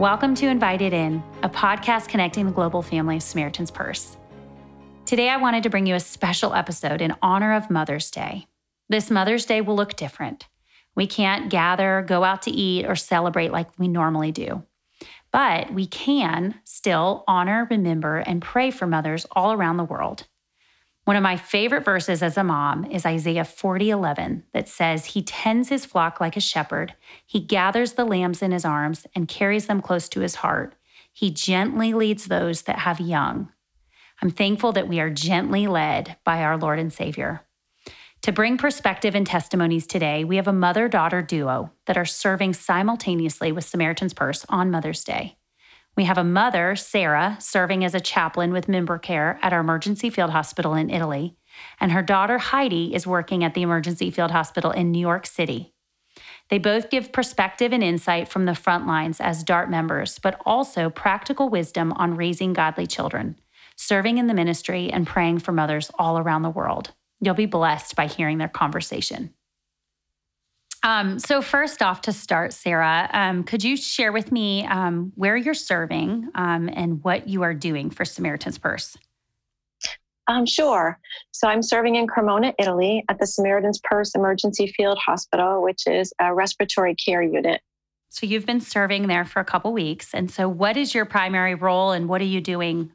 Welcome to Invited In, a podcast connecting the global family of Samaritan's Purse. Today, I wanted to bring you a special episode in honor of Mother's Day. This Mother's Day will look different. We can't gather, go out to eat, or celebrate like we normally do. But we can still honor, remember, and pray for mothers all around the world. One of my favorite verses as a mom is Isaiah 40:11 that says, "He tends his flock like a shepherd. He gathers the lambs in his arms and carries them close to his heart. He gently leads those that have young." I'm thankful that we are gently led by our Lord and Savior. To bring perspective and testimonies today, we have a mother daughter duo that are serving simultaneously with Samaritan's Purse on Mother's Day. We have a mother, Sarah, serving as a chaplain with member care at our emergency field hospital in Italy, and her daughter, Heidi, is working at the emergency field hospital in New York City. They both give perspective and insight from the front lines as DART members, but also practical wisdom on raising godly children, serving in the ministry, and praying for mothers all around the world. You'll be blessed by hearing their conversation. Um, so, first off, to start, Sarah, um, could you share with me um, where you're serving um, and what you are doing for Samaritan's Purse? Um, sure. So, I'm serving in Cremona, Italy at the Samaritan's Purse Emergency Field Hospital, which is a respiratory care unit. So, you've been serving there for a couple weeks. And so, what is your primary role and what are you doing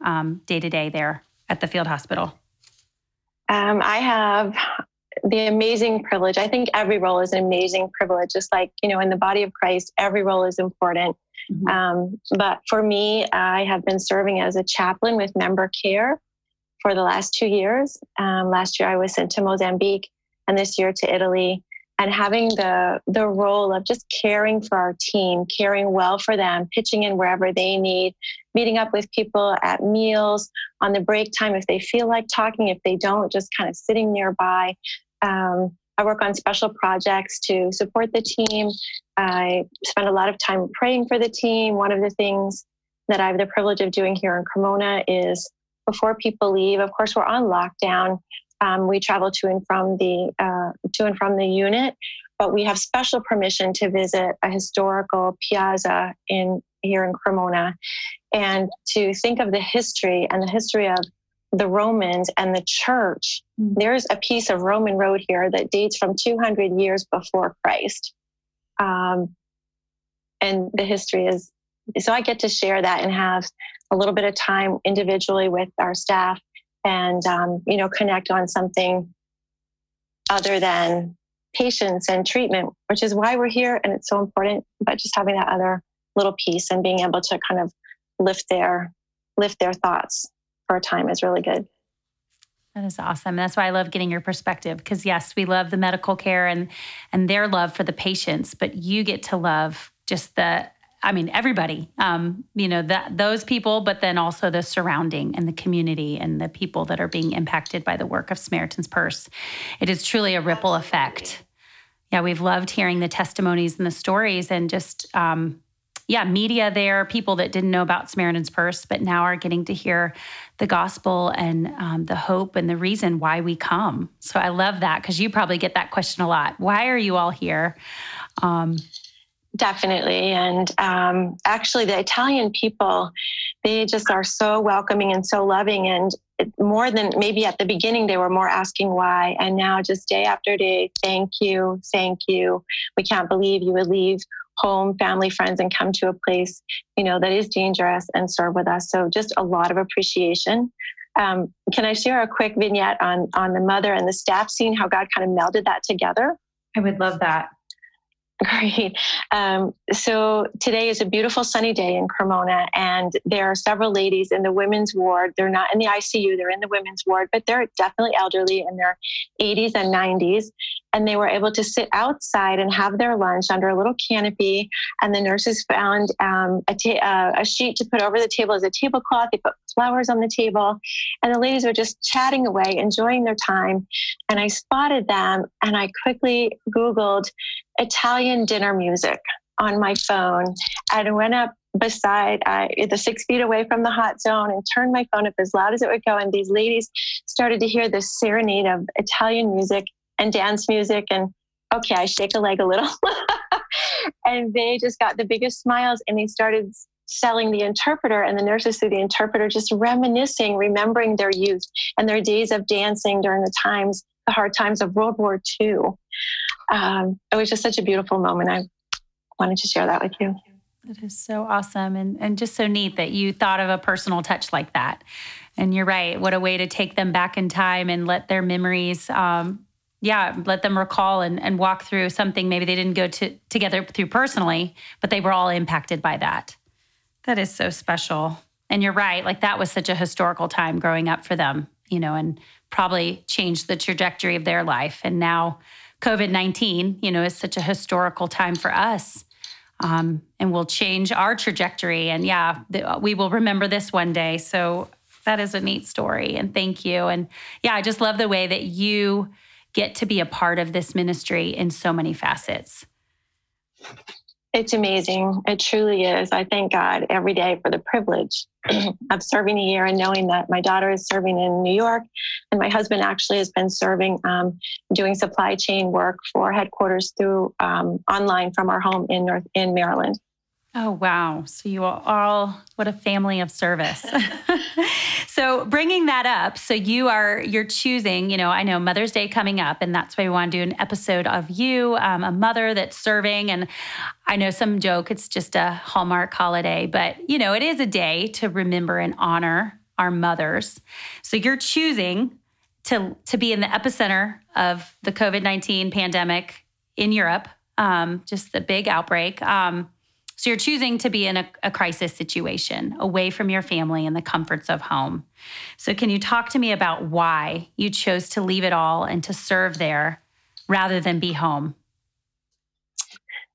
day to day there at the field hospital? Um, I have the amazing privilege. I think every role is an amazing privilege, just like, you know, in the body of Christ, every role is important. Mm-hmm. Um, but for me, I have been serving as a chaplain with member care for the last two years. Um, last year, I was sent to Mozambique, and this year to Italy. And having the the role of just caring for our team, caring well for them, pitching in wherever they need, meeting up with people at meals, on the break time if they feel like talking, if they don't, just kind of sitting nearby, um, I work on special projects to support the team. I spend a lot of time praying for the team. One of the things that I have the privilege of doing here in Cremona is before people leave. Of course, we're on lockdown. Um, we travel to and from the uh, to and from the unit, but we have special permission to visit a historical piazza in here in Cremona, and to think of the history and the history of the Romans and the church, mm-hmm. there's a piece of Roman road here that dates from 200 years before Christ. Um, and the history is so I get to share that and have a little bit of time individually with our staff and, um, you know, connect on something other than patients and treatment, which is why we're here. And it's so important, but just having that other little piece and being able to kind of lift their, lift their thoughts a time is really good. That is awesome. That's why I love getting your perspective because yes, we love the medical care and and their love for the patients, but you get to love just the I mean everybody. Um, you know, that those people, but then also the surrounding and the community and the people that are being impacted by the work of Samaritan's Purse. It is truly a ripple effect. Yeah, we've loved hearing the testimonies and the stories and just um, yeah, media there, people that didn't know about Samaritan's Purse, but now are getting to hear the gospel and um, the hope and the reason why we come. So I love that because you probably get that question a lot. Why are you all here? Um, Definitely. And um, actually, the Italian people, they just are so welcoming and so loving. And more than maybe at the beginning, they were more asking why. And now, just day after day, thank you, thank you. We can't believe you would leave home, family, friends, and come to a place, you know, that is dangerous and serve with us. So just a lot of appreciation. Um, can I share a quick vignette on on the mother and the staff scene, how God kind of melded that together? I would love that. Great. Um, so today is a beautiful sunny day in Cremona, and there are several ladies in the women's ward. They're not in the ICU, they're in the women's ward, but they're definitely elderly in their 80s and 90s. And they were able to sit outside and have their lunch under a little canopy. And the nurses found um, a, ta- uh, a sheet to put over the table as a tablecloth. They put flowers on the table, and the ladies were just chatting away, enjoying their time. And I spotted them, and I quickly Googled Italian dinner music on my phone and went up beside I, the six feet away from the hot zone and turned my phone up as loud as it would go. And these ladies started to hear this serenade of Italian music and dance music. And okay, I shake a leg a little. and they just got the biggest smiles and they started selling the interpreter and the nurses through the interpreter just reminiscing remembering their youth and their days of dancing during the times the hard times of world war ii um, it was just such a beautiful moment i wanted to share that with you that is so awesome and, and just so neat that you thought of a personal touch like that and you're right what a way to take them back in time and let their memories um, yeah, let them recall and, and walk through something maybe they didn't go to, together through personally, but they were all impacted by that. That is so special. And you're right, like that was such a historical time growing up for them, you know, and probably changed the trajectory of their life. And now COVID 19, you know, is such a historical time for us um, and will change our trajectory. And yeah, the, we will remember this one day. So that is a neat story. And thank you. And yeah, I just love the way that you get to be a part of this ministry in so many facets. It's amazing. It truly is. I thank God every day for the privilege of serving a year and knowing that my daughter is serving in New York, and my husband actually has been serving, um, doing supply chain work for headquarters through um, online from our home in North in Maryland. Oh, wow. So you are all, what a family of service. so bringing that up, so you are, you're choosing, you know, I know Mother's Day coming up, and that's why we want to do an episode of you, um, a mother that's serving. And I know some joke it's just a Hallmark holiday, but, you know, it is a day to remember and honor our mothers. So you're choosing to, to be in the epicenter of the COVID 19 pandemic in Europe, um, just the big outbreak. Um, so you're choosing to be in a, a, crisis situation away from your family and the comforts of home. So, can you talk to me about why you chose to leave it all and to serve there rather than be home?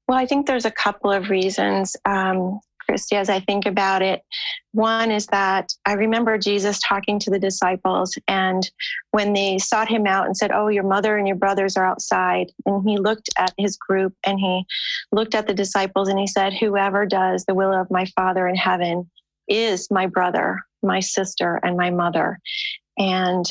Well, I think there's a couple of reasons. Um, Christy, as I think about it. One is that I remember Jesus talking to the disciples, and when they sought him out and said, Oh, your mother and your brothers are outside, and he looked at his group and he looked at the disciples and he said, Whoever does the will of my Father in heaven is my brother, my sister, and my mother. And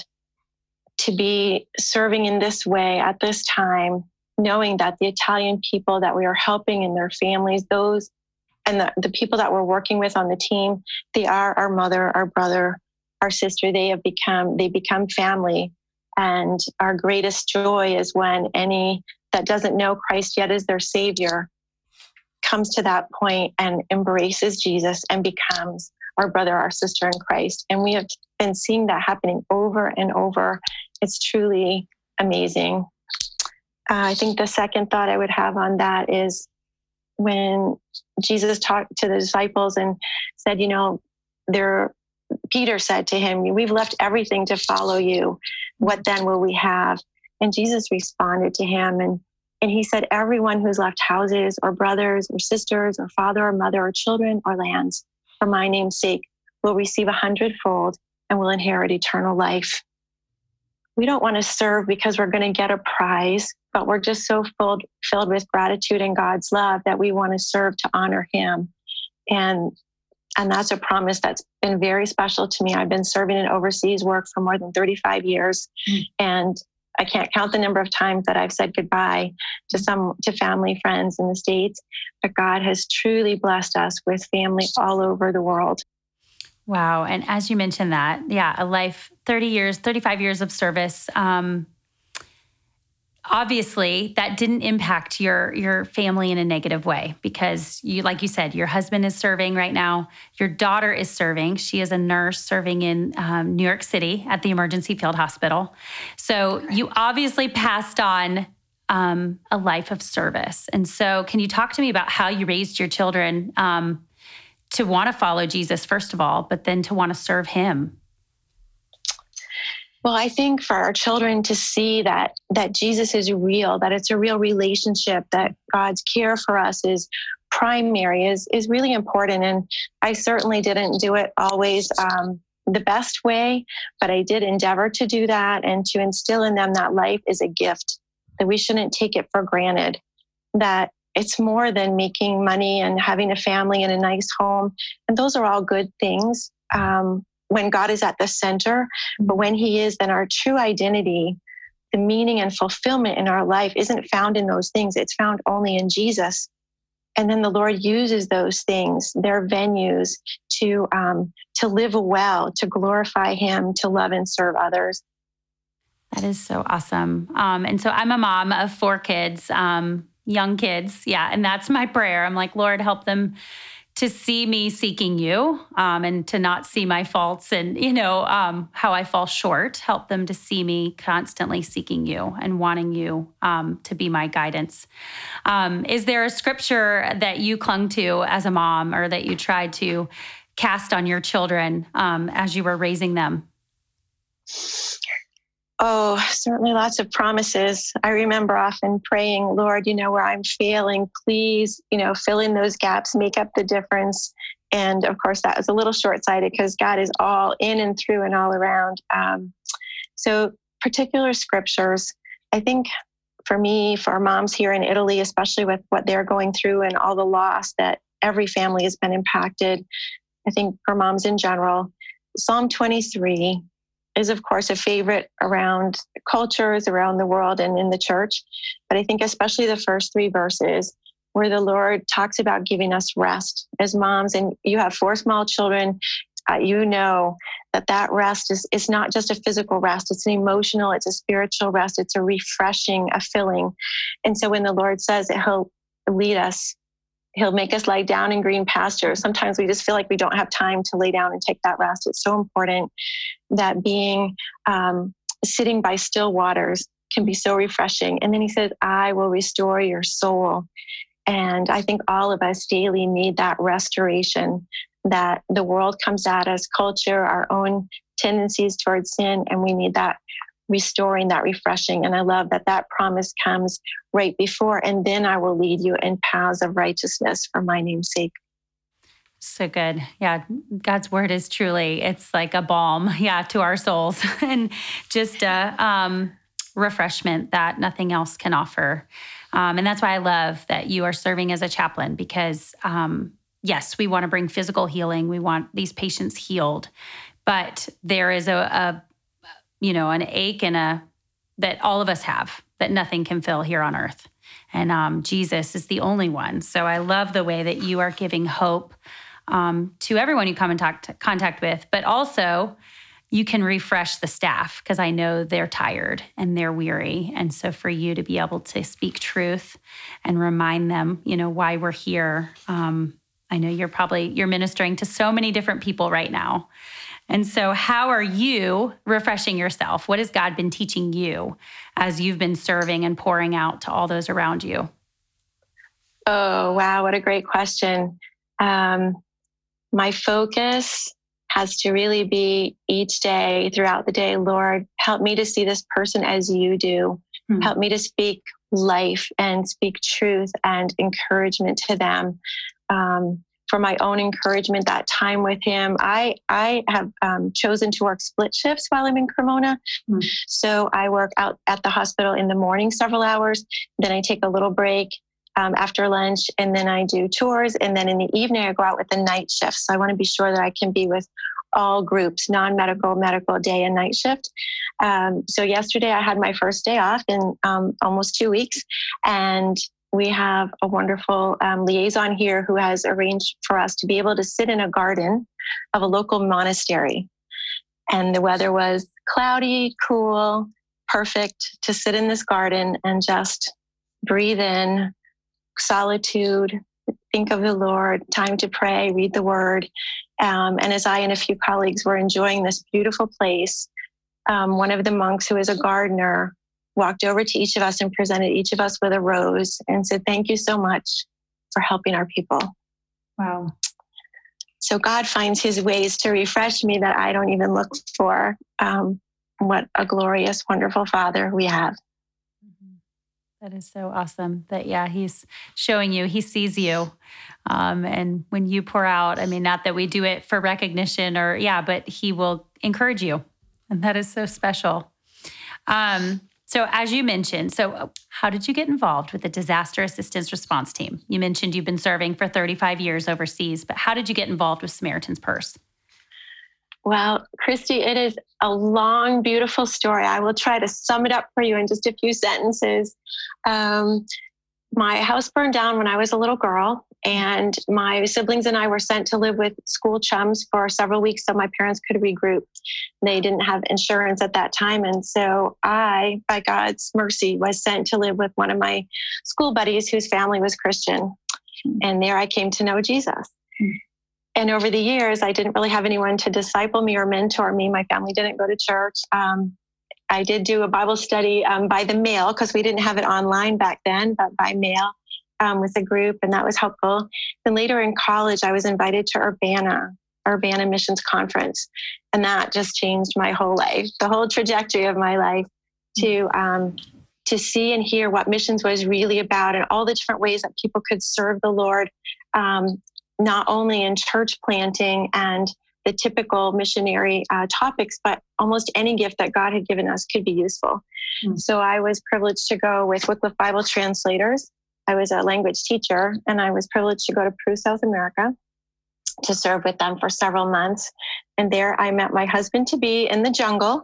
to be serving in this way at this time, knowing that the Italian people that we are helping and their families, those and the, the people that we're working with on the team, they are our mother, our brother, our sister. They have become, they become family. And our greatest joy is when any that doesn't know Christ yet as their savior comes to that point and embraces Jesus and becomes our brother, our sister in Christ. And we have been seeing that happening over and over. It's truly amazing. Uh, I think the second thought I would have on that is when Jesus talked to the disciples and said, you know, there Peter said to him, We've left everything to follow you. What then will we have? And Jesus responded to him and and he said, Everyone who's left houses or brothers or sisters or father or mother or children or lands for my name's sake will receive a hundredfold and will inherit eternal life. We don't want to serve because we're going to get a prize but we're just so filled filled with gratitude and God's love that we want to serve to honor him and and that's a promise that's been very special to me. I've been serving in overseas work for more than 35 years mm. and I can't count the number of times that I've said goodbye to some to family friends in the states but God has truly blessed us with family all over the world. Wow, and as you mentioned that, yeah, a life 30 years, 35 years of service um obviously that didn't impact your your family in a negative way because you like you said your husband is serving right now. Your daughter is serving. She is a nurse serving in um, new york city at the emergency field hospital. So you obviously passed on um, a life of service. And so can you talk to me about how you raised your children um, to want to follow jesus first of all but then to want to serve him well, I think for our children to see that that Jesus is real, that it's a real relationship, that God's care for us is primary is is really important. And I certainly didn't do it always um, the best way, but I did endeavor to do that and to instill in them that life is a gift, that we shouldn't take it for granted, that it's more than making money and having a family and a nice home. And those are all good things. Um, when God is at the center, but when He is, then our true identity, the meaning and fulfillment in our life isn't found in those things. It's found only in Jesus. and then the Lord uses those things, their venues, to um, to live well, to glorify Him, to love and serve others. That is so awesome. Um, and so I'm a mom of four kids, um, young kids. Yeah. And that's my prayer. I'm like, Lord, help them to see me seeking you um, and to not see my faults and, you know, um, how I fall short. Help them to see me constantly seeking you and wanting you um, to be my guidance. Um, is there a scripture that you clung to as a mom or that you tried to cast on your children um, as you were raising them? Oh, certainly lots of promises. I remember often praying, Lord, you know, where I'm failing, please, you know, fill in those gaps, make up the difference. And of course, that was a little short sighted because God is all in and through and all around. Um, so, particular scriptures, I think for me, for moms here in Italy, especially with what they're going through and all the loss that every family has been impacted, I think for moms in general, Psalm 23 is, of course, a favorite around cultures around the world and in the church. But I think, especially the first three verses, where the Lord talks about giving us rest as moms, and you have four small children. Uh, you know that that rest is, is not just a physical rest it's an emotional it's a spiritual rest it's a refreshing a filling and so when the lord says that he'll lead us He'll make us lie down in green pastures. Sometimes we just feel like we don't have time to lay down and take that rest. It's so important that being um, sitting by still waters can be so refreshing. And then he says, I will restore your soul. And I think all of us daily need that restoration that the world comes at us, culture, our own tendencies towards sin, and we need that restoring, that refreshing. And I love that that promise comes right before, and then I will lead you in paths of righteousness for my name's sake. So good. Yeah. God's word is truly, it's like a balm, yeah, to our souls and just a um, refreshment that nothing else can offer. Um, and that's why I love that you are serving as a chaplain because, um, yes, we want to bring physical healing. We want these patients healed, but there is a, a you know, an ache and a that all of us have that nothing can fill here on earth. And um, Jesus is the only one. So I love the way that you are giving hope um, to everyone you come in talk, contact with, but also you can refresh the staff because I know they're tired and they're weary. And so for you to be able to speak truth and remind them, you know, why we're here. Um, I know you're probably you're ministering to so many different people right now. And so, how are you refreshing yourself? What has God been teaching you as you've been serving and pouring out to all those around you? Oh, wow. What a great question. Um, my focus has to really be each day throughout the day, Lord, help me to see this person as you do. Mm-hmm. Help me to speak life and speak truth and encouragement to them. Um, for my own encouragement that time with him. I i have um, chosen to work split shifts while i'm in cremona. Mm. so i work out at the hospital in the morning several hours. Then i take a little break um, after lunch and then i do tours and then in the evening i go out with the night shift so i want to be sure that i can be with all groups non-medical medical day and night shift. Um, so yesterday i had my first day off in um, almost two weeks. And we have a wonderful um, liaison here who has arranged for us to be able to sit in a garden of a local monastery. And the weather was cloudy, cool, perfect to sit in this garden and just breathe in solitude, think of the Lord, time to pray, read the word. Um, and as I and a few colleagues were enjoying this beautiful place, um, one of the monks who is a gardener walked over to each of us and presented each of us with a rose and said, Thank you so much for helping our people. Wow. So God finds his ways to refresh me that I don't even look for. Um, what a glorious, wonderful Father we have. Mm-hmm. That is so awesome. That, yeah, he's showing you, he sees you. Um, and when you pour out, I mean, not that we do it for recognition or, yeah, but he will encourage you. And that is so special. Um, so, as you mentioned, so uh, how did you get involved with the disaster assistance response team? You mentioned you've been serving for 35 years overseas, but how did you get involved with Samaritan's Purse? Well, Christy, it is a long, beautiful story. I will try to sum it up for you in just a few sentences. Um, my house burned down when I was a little girl, and my siblings and I were sent to live with school chums for several weeks so my parents could regroup. They didn't have insurance at that time. And so I, by God's mercy, was sent to live with one of my school buddies whose family was Christian. And there I came to know Jesus. And over the years, I didn't really have anyone to disciple me or mentor me. My family didn't go to church. Um, I did do a Bible study um, by the mail because we didn't have it online back then, but by mail um, with a group, and that was helpful. Then later in college, I was invited to Urbana, Urbana Missions Conference, and that just changed my whole life, the whole trajectory of my life. To um, to see and hear what missions was really about, and all the different ways that people could serve the Lord, um, not only in church planting and the typical missionary uh, topics, but almost any gift that God had given us could be useful. Mm-hmm. So I was privileged to go with Wycliffe Bible translators I was a language teacher and I was privileged to go to Peru, South America to serve with them for several months. And there I met my husband to be in the jungle,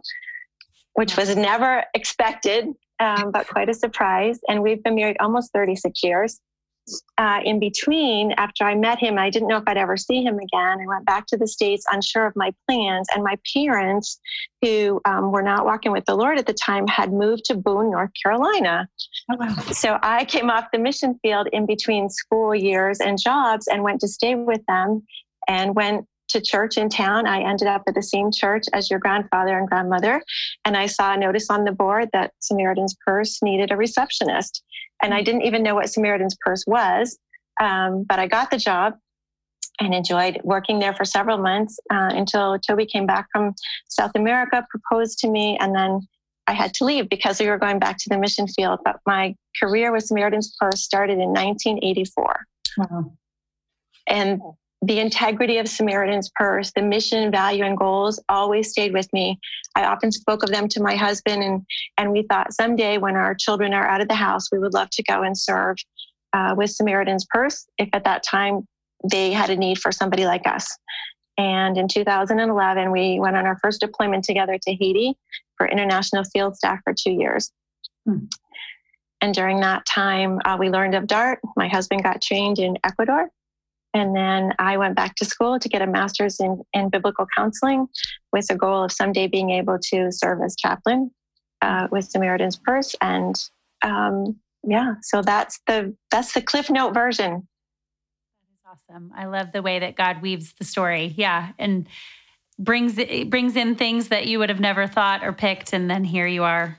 which was never expected, um, but quite a surprise. And we've been married almost 36 years uh, in between, after I met him, I didn't know if I'd ever see him again. I went back to the States unsure of my plans. And my parents, who um, were not walking with the Lord at the time, had moved to Boone, North Carolina. Oh, wow. So I came off the mission field in between school years and jobs and went to stay with them and went to church in town. I ended up at the same church as your grandfather and grandmother. And I saw a notice on the board that Samaritan's Purse needed a receptionist. And I didn't even know what Samaritan's Purse was, um, but I got the job and enjoyed working there for several months uh, until Toby came back from South America, proposed to me, and then I had to leave because we were going back to the mission field. But my career with Samaritan's Purse started in 1984. Wow. And the integrity of Samaritan's Purse, the mission, value, and goals always stayed with me. I often spoke of them to my husband, and, and we thought someday when our children are out of the house, we would love to go and serve uh, with Samaritan's Purse if at that time they had a need for somebody like us. And in 2011, we went on our first deployment together to Haiti for international field staff for two years. Hmm. And during that time, uh, we learned of DART. My husband got trained in Ecuador and then I went back to school to get a master's in, in biblical counseling with the goal of someday being able to serve as chaplain uh, with Samaritan's Purse. And um, yeah, so that's the that's the Cliff Note version. That is awesome. I love the way that God weaves the story. Yeah, and brings brings in things that you would have never thought or picked, and then here you are.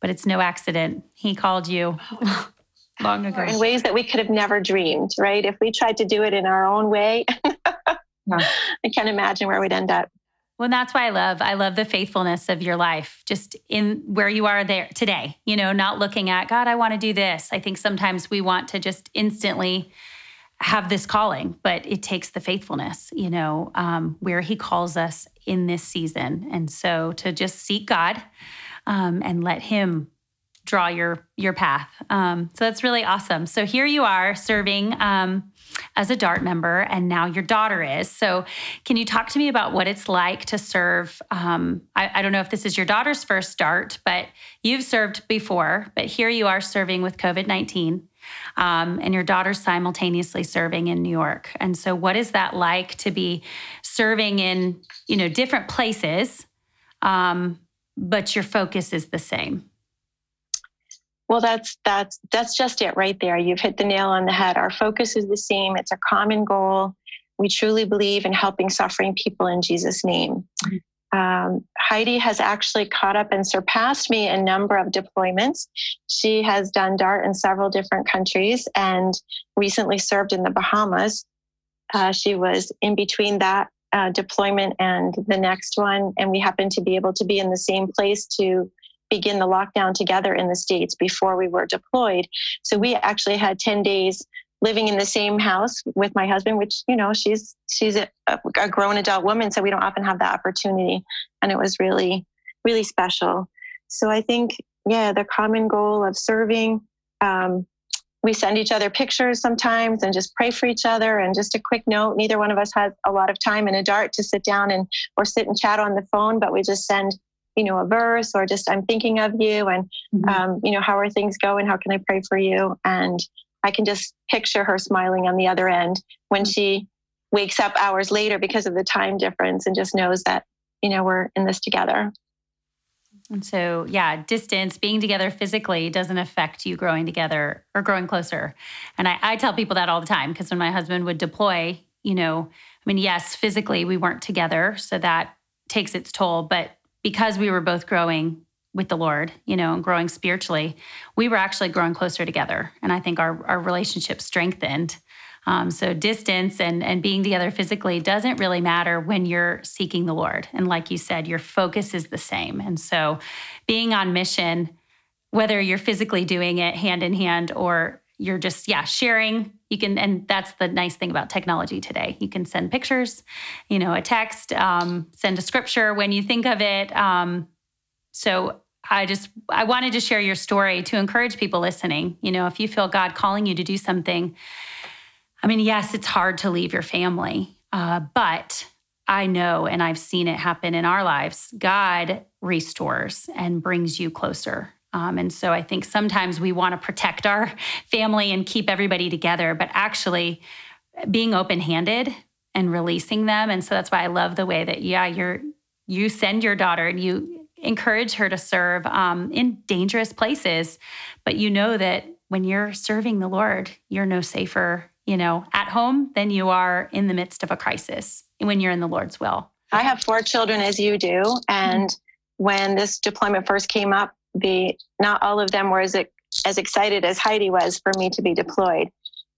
But it's no accident. He called you. Long ago. In ways that we could have never dreamed right? If we tried to do it in our own way yeah. i can't imagine where we'd end up. Well that's why i love i love the faithfulness of your life just in where you are there today you know not looking at god i want to do this. I think sometimes we want to just instantly have this calling but it takes the faithfulness you know um, where he calls us in this season. And so to just seek god um, and let him draw your your path. Um, so that's really awesome. So here you are serving um, as a DART member, and now your daughter is. So can you talk to me about what it's like to serve? Um, I, I, don't know if this is your daughter's first DART, but you've served before. But here you are serving with COVID nineteen. Um, and your daughter's simultaneously serving in New York. And so, what is that like to be serving in, you know, different places, um, but your focus is the same? Well, that's that's that's just it right there. You've hit the nail on the head. Our focus is the same. It's a common goal. We truly believe in helping suffering people in Jesus' name. Um, Heidi has actually caught up and surpassed me in number of deployments. She has done DART in several different countries and recently served in the Bahamas. Uh, she was in between that uh, deployment and the next one, and we happened to be able to be in the same place to begin the lockdown together in the States before we were deployed. So we actually had 10 days living in the same house with my husband, which, you know, she's, she's a, a grown adult woman. So we don't often have that opportunity. And it was really, really special. So I think, yeah, the common goal of serving, um, we send each other pictures sometimes and just pray for each other and just a quick note neither one of us has a lot of time in a dart to sit down and or sit and chat on the phone but we just send you know, a verse or just I'm thinking of you and, mm-hmm. um, you know, how are things going? How can I pray for you? And I can just picture her smiling on the other end when mm. she wakes up hours later because of the time difference and just knows that, you know, we're in this together. And so, yeah, distance, being together physically doesn't affect you growing together or growing closer. And I, I tell people that all the time because when my husband would deploy, you know, I mean, yes, physically we weren't together. So that takes its toll. But because we were both growing with the Lord, you know, and growing spiritually, we were actually growing closer together. And I think our, our relationship strengthened. Um, so distance and and being together physically doesn't really matter when you're seeking the Lord. And like you said, your focus is the same. And so being on mission, whether you're physically doing it hand in hand or you're just yeah sharing you can and that's the nice thing about technology today. You can send pictures you know a text um, send a scripture when you think of it. Um, so i just i wanted to share your story to encourage people listening. You know if you feel god calling you to do something i mean yes it's hard to leave your family uh, but i know and i've seen it happen in our lives. God restores and brings you closer um, and so I think sometimes we want to protect our family and keep everybody together, but actually being open handed and releasing them. And so that's why I love the way that, yeah, you're, you send your daughter and you encourage her to serve um, in dangerous places. But you know that when you're serving the Lord, you're no safer, you know, at home than you are in the midst of a crisis when you're in the Lord's will. I have four children as you do. And mm-hmm. when this deployment first came up, the not all of them were as as excited as Heidi was for me to be deployed.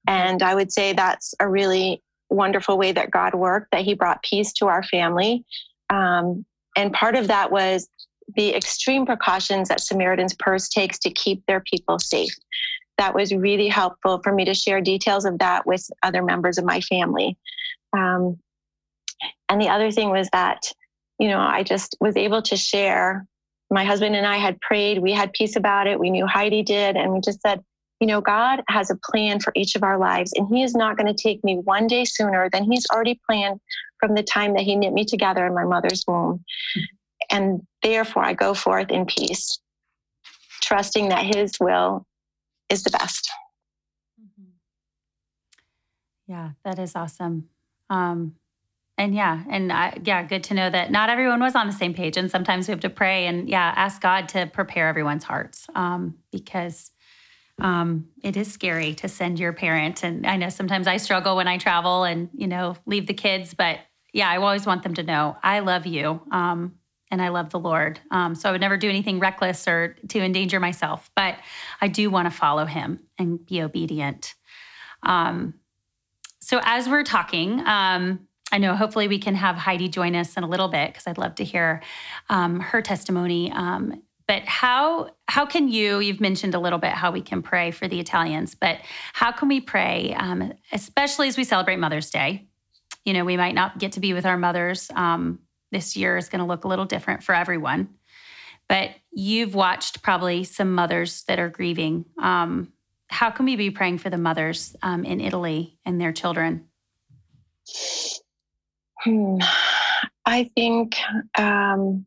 And I would say that's a really wonderful way that God worked, that He brought peace to our family. Um, and part of that was the extreme precautions that Samaritan's Purse takes to keep their people safe. That was really helpful for me to share details of that with other members of my family. Um, and the other thing was that, you know, I just was able to share my husband and I had prayed. We had peace about it. We knew Heidi did. And we just said, you know, God has a plan for each of our lives, and He is not going to take me one day sooner than He's already planned from the time that He knit me together in my mother's womb. And therefore, I go forth in peace, trusting that His will is the best. Mm-hmm. Yeah, that is awesome. Um, and yeah, and I, yeah, good to know that not everyone was on the same page, and sometimes we have to pray and yeah, ask God to prepare everyone's hearts um, because um, it is scary to send your parent. And I know sometimes I struggle when I travel and you know leave the kids, but yeah, I always want them to know I love you um, and I love the Lord. Um, so I would never do anything reckless or to endanger myself, but I do want to follow Him and be obedient. Um, so as we're talking, um, I know hopefully we can have Heidi join us in a little bit because I'd love to hear um, her testimony. Um, but how how can you? You've mentioned a little bit how we can pray for the Italians, but how can we pray, um, especially as we celebrate Mother's Day? You know, we might not get to be with our mothers. Um, this year is going to look a little different for everyone, but you've watched probably some mothers that are grieving. Um, how can we be praying for the mothers um, in Italy and their children? Hmm. I think um,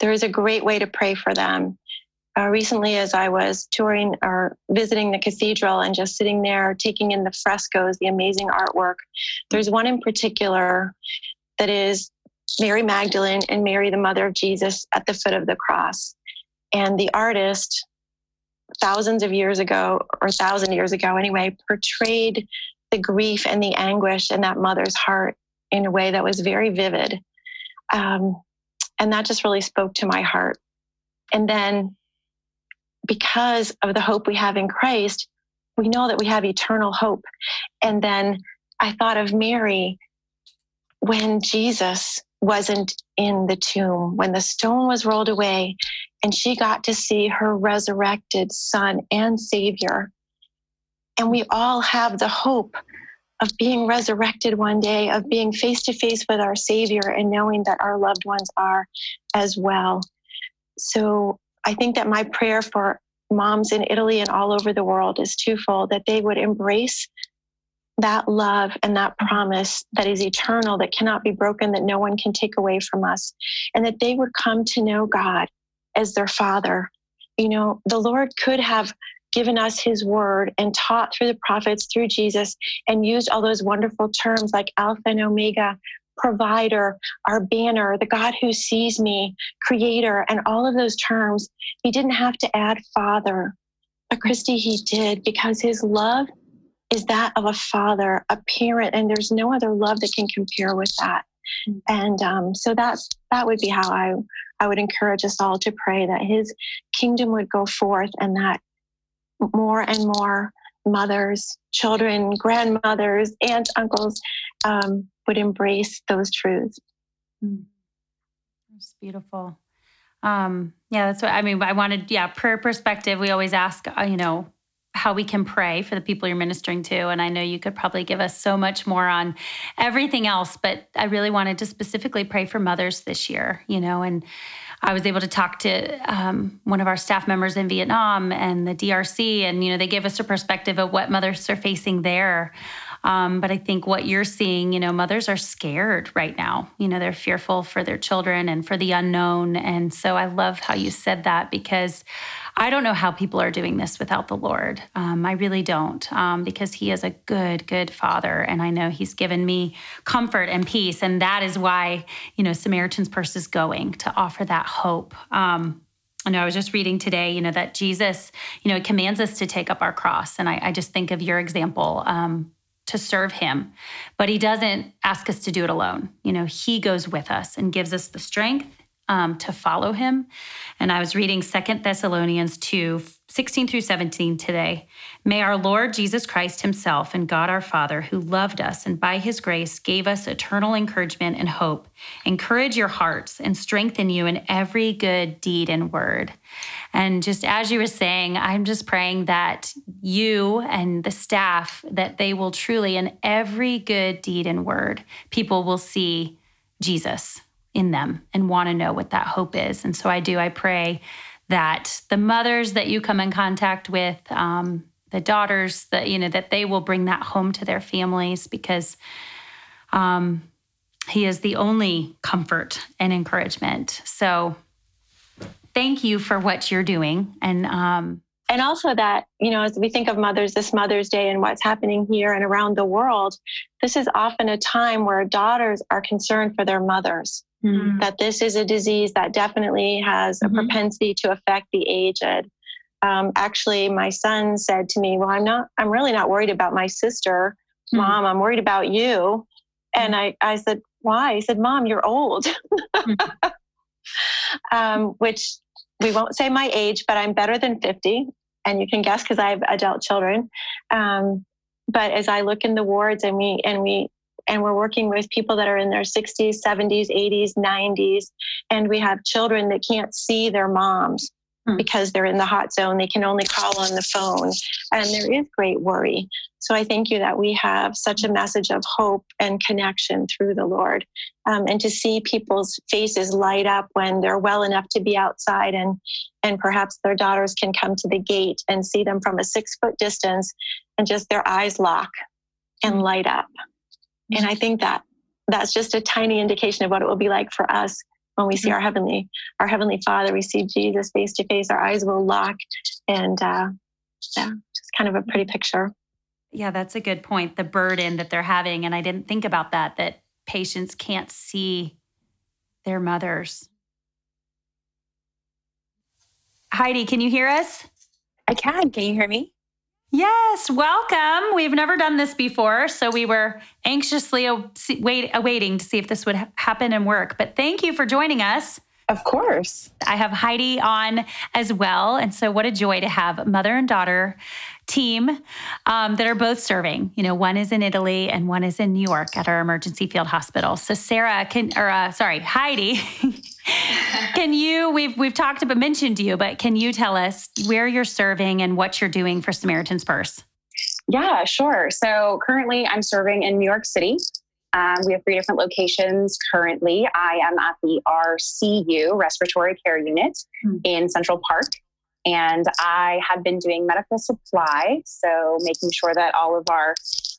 there is a great way to pray for them. Uh, recently, as I was touring or visiting the cathedral and just sitting there taking in the frescoes, the amazing artwork, there's one in particular that is Mary Magdalene and Mary, the mother of Jesus, at the foot of the cross. And the artist, thousands of years ago, or thousand years ago anyway, portrayed the grief and the anguish in that mother's heart in a way that was very vivid. Um, and that just really spoke to my heart. And then, because of the hope we have in Christ, we know that we have eternal hope. And then I thought of Mary when Jesus wasn't in the tomb, when the stone was rolled away, and she got to see her resurrected son and savior. And we all have the hope of being resurrected one day, of being face to face with our Savior and knowing that our loved ones are as well. So I think that my prayer for moms in Italy and all over the world is twofold that they would embrace that love and that promise that is eternal, that cannot be broken, that no one can take away from us, and that they would come to know God as their Father. You know, the Lord could have given us his word and taught through the prophets, through Jesus, and used all those wonderful terms like Alpha and Omega, provider, our banner, the God who sees me, creator, and all of those terms, he didn't have to add father. But Christy, he did because his love is that of a father, a parent, and there's no other love that can compare with that. Mm. And um, so that's that would be how I I would encourage us all to pray that His kingdom would go forth, and that more and more mothers, children, grandmothers, aunts, uncles um, would embrace those truths. It's beautiful. Um, yeah, that's what I mean. I wanted, yeah, prayer perspective. We always ask, uh, you know, how we can pray for the people you're ministering to. And I know you could probably give us so much more on everything else, but I really wanted to specifically pray for mothers this year, you know, and I was able to talk to um, one of our staff members in Vietnam and the DRC, and you know they gave us a perspective of what mothers are facing there. Um, but I think what you're seeing, you know, mothers are scared right now. You know, they're fearful for their children and for the unknown. And so I love how you said that because I don't know how people are doing this without the Lord. Um, I really don't, um, because He is a good, good Father, and I know He's given me comfort and peace, and that is why you know Samaritan's Purse is going to offer that hope. Um, I know I was just reading today, you know, that Jesus, you know, commands us to take up our cross, and I, I just think of your example um, to serve him but he doesn't ask us to do it alone you know he goes with us and gives us the strength um, to follow him. And I was reading Second Thessalonians 2 16 through 17 today. May our Lord Jesus Christ himself and God our Father, who loved us and by his grace gave us eternal encouragement and hope, encourage your hearts and strengthen you in every good deed and word. And just as you were saying, I'm just praying that you and the staff, that they will truly, in every good deed and word, people will see Jesus in them and want to know what that hope is. And so I do, I pray that the mothers that you come in contact with, um, the daughters, that, you know, that they will bring that home to their families because um, he is the only comfort and encouragement. So thank you for what you're doing. And, um, and also that you know as we think of mothers this mother's day and what's happening here and around the world this is often a time where daughters are concerned for their mothers mm-hmm. that this is a disease that definitely has a mm-hmm. propensity to affect the aged. Um, actually, my son said to me, "Well, I'm not. I'm really not worried about my sister, mm-hmm. mom. I'm worried about you." And I, I said, "Why?" He said, "Mom, you're old." Mm-hmm. um, which we won't say my age, but I'm better than 50, and you can guess because I have adult children. Um, but as I look in the wards and we and we and we're working with people that are in their 60s, 70s, 80s, 90s, and we have children that can't see their moms hmm. because they're in the hot zone. They can only call on the phone, and there is great worry. So I thank you that we have such a message of hope and connection through the Lord, um, and to see people's faces light up when they're well enough to be outside, and and perhaps their daughters can come to the gate and see them from a six foot distance, and just their eyes lock and hmm. light up. And I think that that's just a tiny indication of what it will be like for us when we see mm-hmm. our heavenly our heavenly Father. We see Jesus face to face. Our eyes will lock, and uh, yeah, just kind of a pretty picture. Yeah, that's a good point. The burden that they're having, and I didn't think about that. That patients can't see their mothers. Heidi, can you hear us? I can. Can you hear me? Yes, welcome. We've never done this before, so we were anxiously awaiting to see if this would happen and work. But thank you for joining us. Of course. I have Heidi on as well. And so, what a joy to have mother and daughter team um, that are both serving. You know, one is in Italy and one is in New York at our emergency field hospital. So, Sarah can, or uh, sorry, Heidi, can you? We've we've talked about mentioned you, but can you tell us where you're serving and what you're doing for Samaritan's Purse? Yeah, sure. So currently, I'm serving in New York City. Um, we have three different locations currently. I am at the RCU Respiratory Care Unit mm-hmm. in Central Park. And I have been doing medical supply, so making sure that all of our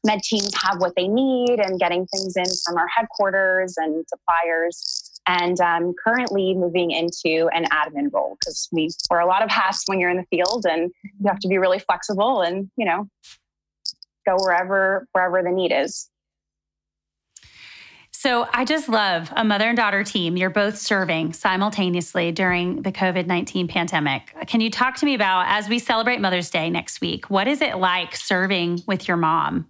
med teams have what they need and getting things in from our headquarters and suppliers. And um, currently moving into an admin role because we wear a lot of hats when you're in the field and you have to be really flexible and you know go wherever wherever the need is so I just love a mother and daughter team. You're both serving simultaneously during the COVID 19 pandemic. Can you talk to me about, as we celebrate Mother's Day next week, what is it like serving with your mom?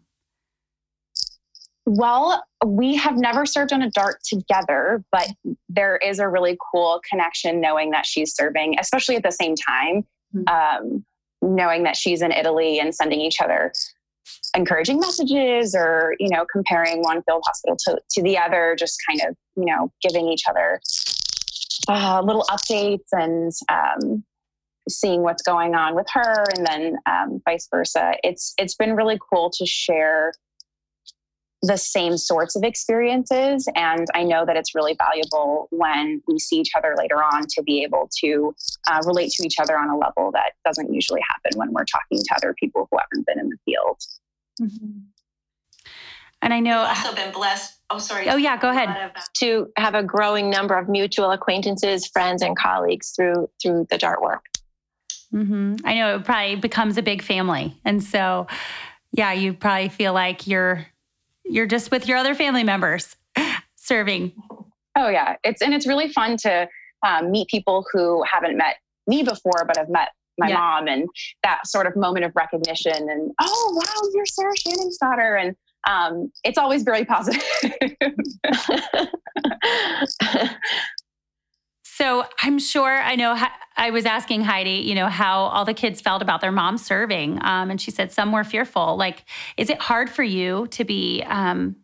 Well, we have never served on a dart together, but there is a really cool connection knowing that she's serving, especially at the same time, mm-hmm. um, knowing that she's in Italy and sending each other encouraging messages or you know comparing one field hospital to, to the other just kind of you know giving each other uh, little updates and um, seeing what's going on with her and then um, vice versa. It's it's been really cool to share the same sorts of experiences and i know that it's really valuable when we see each other later on to be able to uh, relate to each other on a level that doesn't usually happen when we're talking to other people who haven't been in the field Mm-hmm. And I know I've also been blessed. Oh, sorry. Oh, yeah. Go ahead. To have a growing number of mutual acquaintances, friends, and colleagues through through the Dart work. Mm-hmm. I know it probably becomes a big family, and so yeah, you probably feel like you're you're just with your other family members serving. Oh yeah, it's and it's really fun to um, meet people who haven't met me before, but have met my yeah. mom and that sort of moment of recognition and oh wow you're sarah shannon's daughter and um, it's always very positive so i'm sure i know i was asking heidi you know how all the kids felt about their mom serving um, and she said some were fearful like is it hard for you to be um,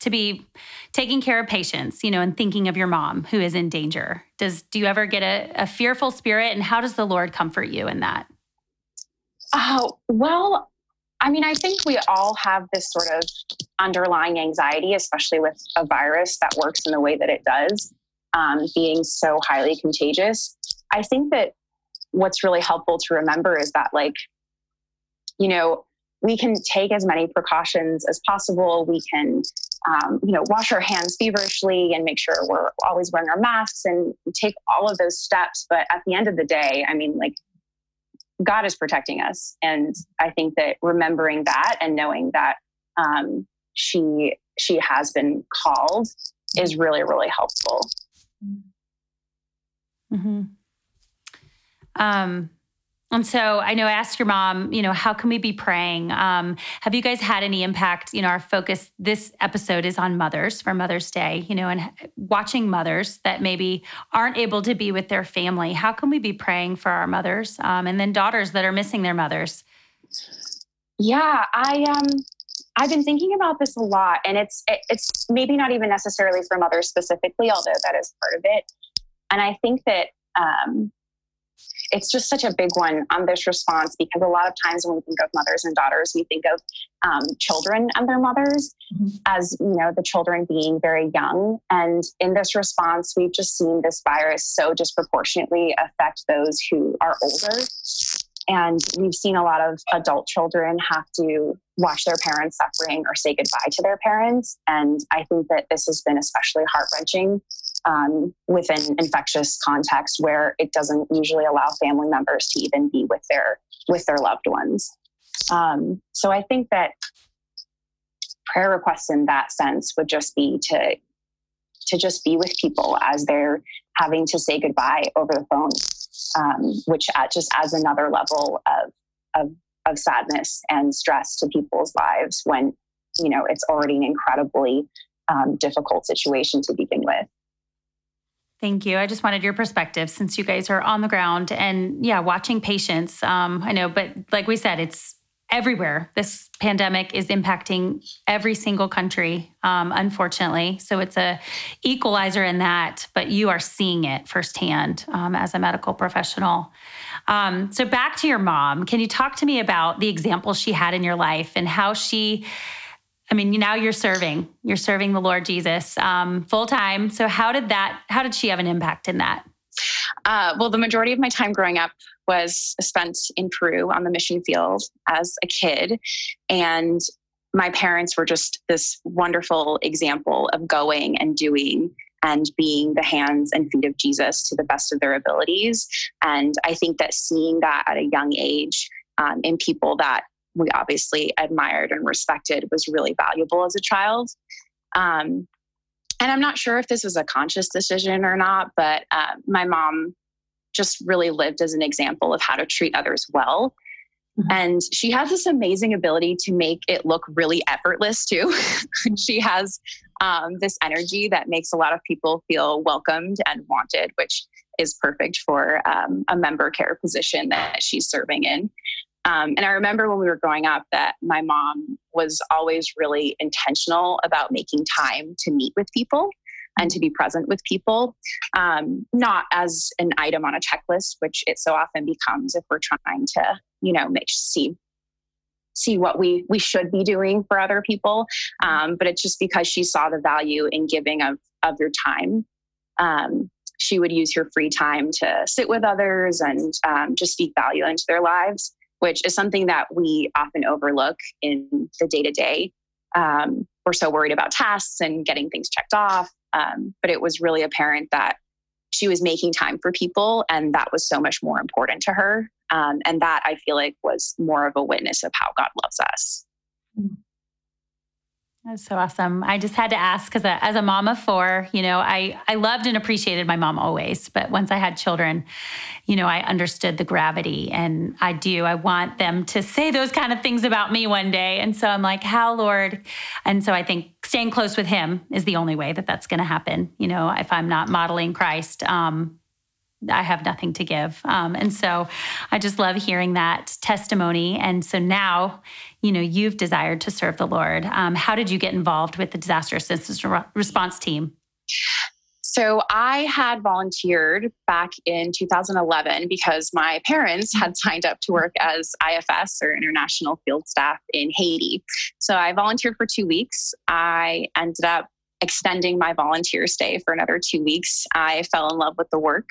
to be taking care of patients, you know, and thinking of your mom who is in danger? Does do you ever get a, a fearful spirit, and how does the Lord comfort you in that? Oh well, I mean, I think we all have this sort of underlying anxiety, especially with a virus that works in the way that it does, um, being so highly contagious. I think that what's really helpful to remember is that, like, you know, we can take as many precautions as possible. We can, um, you know, wash our hands feverishly and make sure we're always wearing our masks and take all of those steps. But at the end of the day, I mean, like, God is protecting us, and I think that remembering that and knowing that um, she she has been called is really really helpful. Mm-hmm. Um, and so I know I asked your mom, you know, how can we be praying? Um, have you guys had any impact? You know, our focus this episode is on mothers for Mother's Day, you know, and watching mothers that maybe aren't able to be with their family. How can we be praying for our mothers um, and then daughters that are missing their mothers? Yeah, I um, I've been thinking about this a lot, and it's it, it's maybe not even necessarily for mothers specifically, although that is part of it. And I think that um, it's just such a big one on this response because a lot of times when we think of mothers and daughters, we think of um, children and their mothers mm-hmm. as you know the children being very young. And in this response, we've just seen this virus so disproportionately affect those who are older. And we've seen a lot of adult children have to watch their parents suffering or say goodbye to their parents. And I think that this has been especially heart wrenching um, within infectious context where it doesn't usually allow family members to even be with their with their loved ones. Um, so I think that prayer requests in that sense would just be to to just be with people as they're having to say goodbye over the phone, um, which just adds another level of, of of sadness and stress to people's lives when you know it's already an incredibly um, difficult situation to begin with. Thank you. I just wanted your perspective since you guys are on the ground and yeah, watching patients. Um, I know, but like we said, it's everywhere. This pandemic is impacting every single country, um, unfortunately. So it's a equalizer in that, but you are seeing it firsthand um, as a medical professional. Um, so back to your mom. Can you talk to me about the example she had in your life and how she I mean, now you're serving, you're serving the Lord Jesus um, full time. So how did that, how did she have an impact in that? Uh, well, the majority of my time growing up was spent in Peru on the mission field as a kid. And my parents were just this wonderful example of going and doing and being the hands and feet of Jesus to the best of their abilities. And I think that seeing that at a young age um, in people that we obviously admired and respected was really valuable as a child. Um, and I'm not sure if this was a conscious decision or not, but uh, my mom just really lived as an example of how to treat others well. Mm-hmm. And she has this amazing ability to make it look really effortless too. she has um, this energy that makes a lot of people feel welcomed and wanted, which is perfect for um, a member care position that she's serving in. Um, and I remember when we were growing up that my mom was always really intentional about making time to meet with people and to be present with people, um, not as an item on a checklist, which it so often becomes if we're trying to, you know, make see see what we we should be doing for other people. Um, but it's just because she saw the value in giving of of your time. Um, she would use her free time to sit with others and um, just speak value into their lives which is something that we often overlook in the day to day. We're so worried about tasks and getting things checked off. Um, but it was really apparent that she was making time for people, and that was so much more important to her. Um, and that I feel like was more of a witness of how God loves us. Mm-hmm. That's so awesome. I just had to ask because as a mom of four, you know, I, I loved and appreciated my mom always. But once I had children, you know, I understood the gravity and I do. I want them to say those kind of things about me one day. And so I'm like, how, Lord? And so I think staying close with Him is the only way that that's going to happen. You know, if I'm not modeling Christ, um, I have nothing to give. Um, and so I just love hearing that testimony. And so now, you know, you've desired to serve the Lord. Um, how did you get involved with the disaster assistance response team? So I had volunteered back in 2011 because my parents had signed up to work as IFS or International Field Staff in Haiti. So I volunteered for two weeks. I ended up extending my volunteer stay for another two weeks. I fell in love with the work.